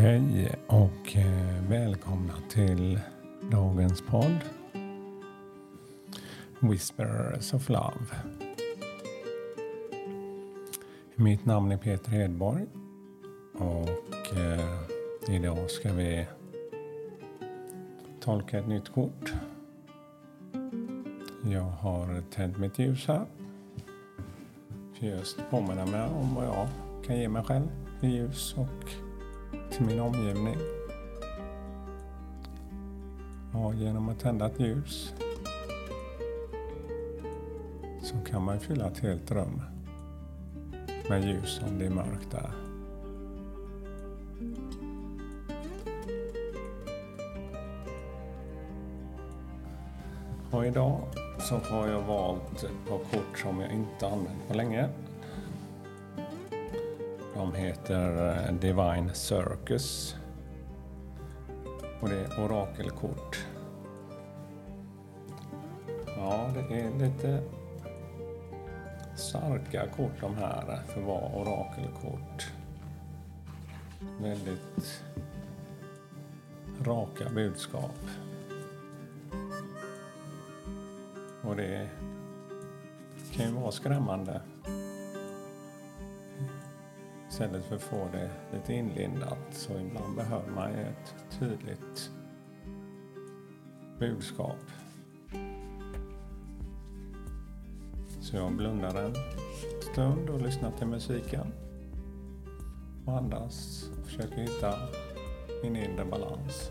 Hej och eh, välkomna till dagens podd Whispers of Love. Mitt namn är Peter Hedborg och eh, idag ska vi tolka ett nytt kort. Jag har tänt mitt ljus här. För just påminna mig om vad jag kan ge mig själv i ljus och till min omgivning. Och genom att tända ett ljus så kan man fylla ett helt rum med ljus om det är mörkt där. Och idag så har jag valt ett par kort som jag inte använt på länge. De heter eh, Divine Circus. Och det är orakelkort. Ja, det är lite starka kort de här för att vara orakelkort. Väldigt raka budskap. Och det kan ju vara skrämmande. Istället för att få det lite inlindat så ibland behöver man ju ett tydligt budskap. Så jag blundar en stund och lyssnar till musiken. Och andas och försöker hitta min inre balans.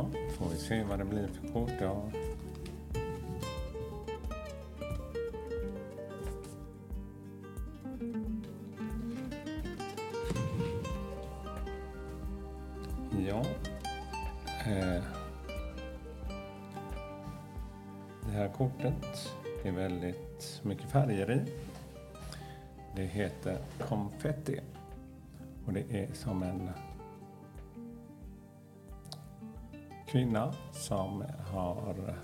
Ja, får vi se vad det blir för kort. Ja. Ja. Eh. Det här kortet är väldigt mycket färger i. Det heter konfetti. Och det är som en kvinna som har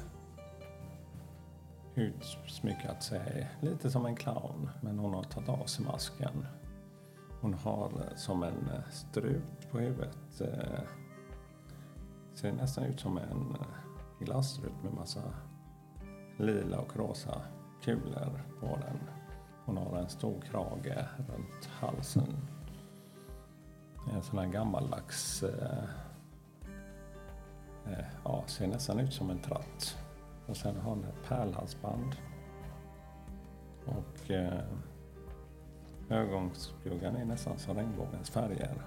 utsmyckat sig lite som en clown. Men hon har tagit av sig masken. Hon har som en strut på huvudet. Ser nästan ut som en glasstrut med massa lila och rosa kulor på den. Hon har en stor krage runt halsen. En sån här gammaldags Eh, Eh, ja, ser nästan ut som en tratt. Och sen har han ett pärlhalsband. Och eh, ögonskuggan är nästan som regnbågens färger.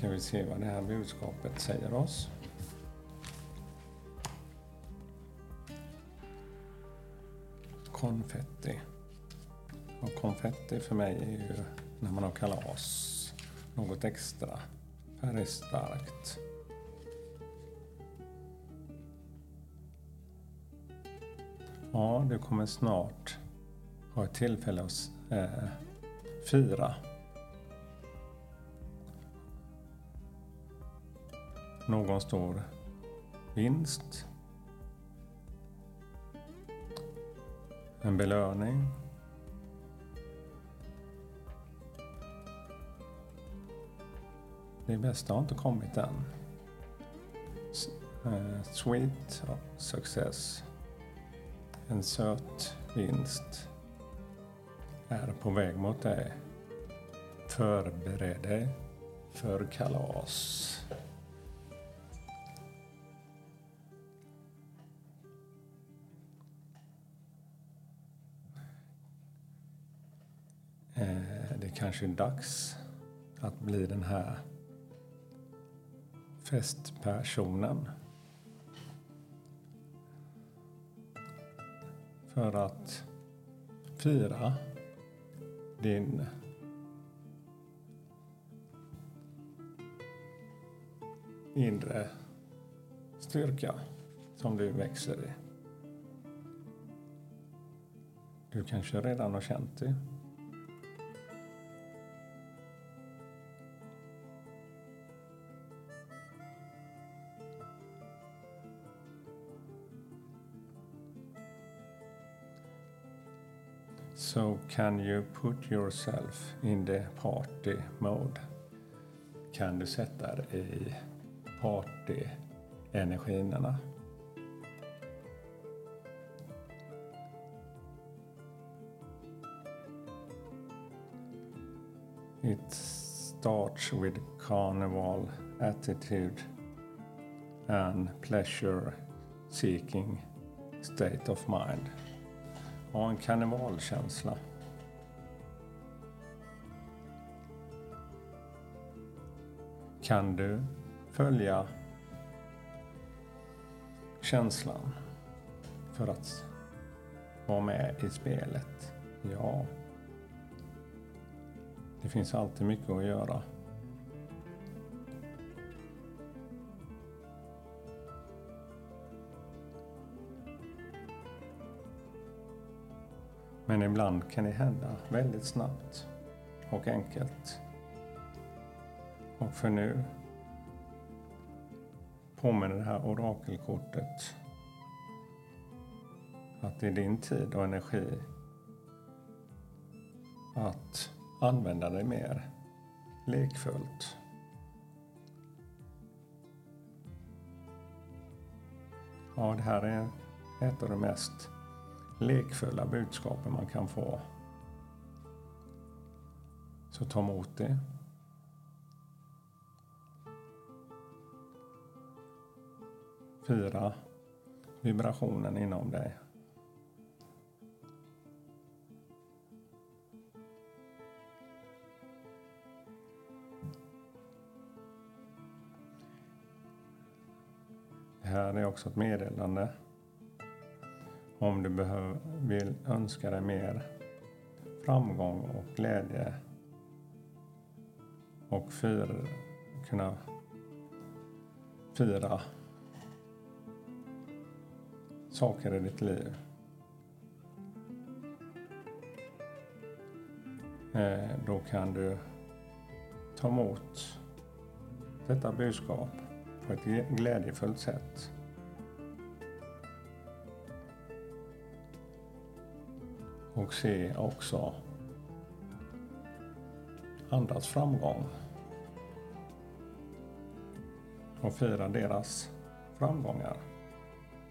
Kan vi se vad det här budskapet säger oss. Konfetti. Och konfetti för mig är ju när man har kalas. Något extra här är starkt. Ja, du kommer snart ha ett tillfälle att eh, fira. Någon stor vinst. En belöning. Det bästa har inte kommit än. Eh, sweet success. En söt vinst är på väg mot dig. Förbered dig för kalas. Eh, det kanske är dags att bli den här festpersonen. För att fira din inre styrka som du växer i. Du kanske redan har känt det. So can you put yourself in the party mode? Kan du sätta dig i party-energierna? It starts with carnival attitude and pleasure seeking state of mind. Ha en karnevalkänsla. Kan du följa känslan för att vara med i spelet? Ja. Det finns alltid mycket att göra. Men ibland kan det hända väldigt snabbt och enkelt. Och för nu påminner det här orakelkortet att det är din tid och energi att använda dig mer lekfullt. Ja, det här är ett av de mest lekfulla budskapen man kan få. Så ta emot det. Fira vibrationen inom dig. Det här är också ett meddelande om du vill önska dig mer framgång och glädje och fira, kunna fira saker i ditt liv. Eh, då kan du ta emot detta budskap på ett glädjefullt sätt. Och se också andras framgång och fira deras framgångar.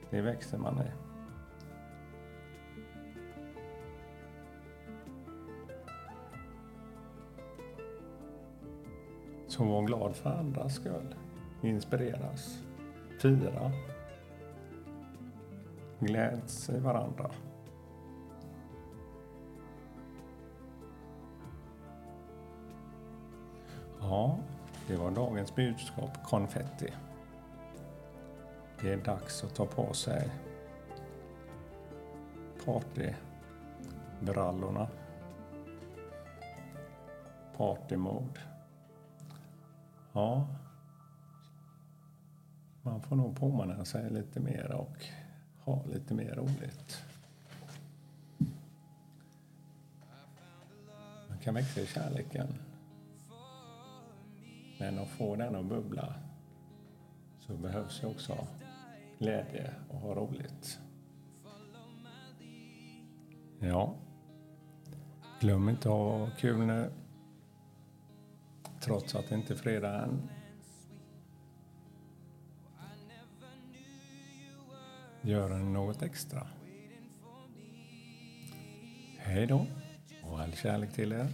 Det växer man i. Så var glad för andras skull. Inspireras. Fira. Gläds i varandra. Ja, det var dagens budskap konfetti. Det är dags att ta på sig partybrallorna. partymod. Ja, man får nog påminna sig lite mer och ha lite mer roligt. Man kan växa i kärleken. Men att få den att bubbla så behövs ju också glädje och ha roligt. Ja. Glöm inte att ha kul nu. Trots att det inte är fredag än. Gör något extra. Hej då och all kärlek till er.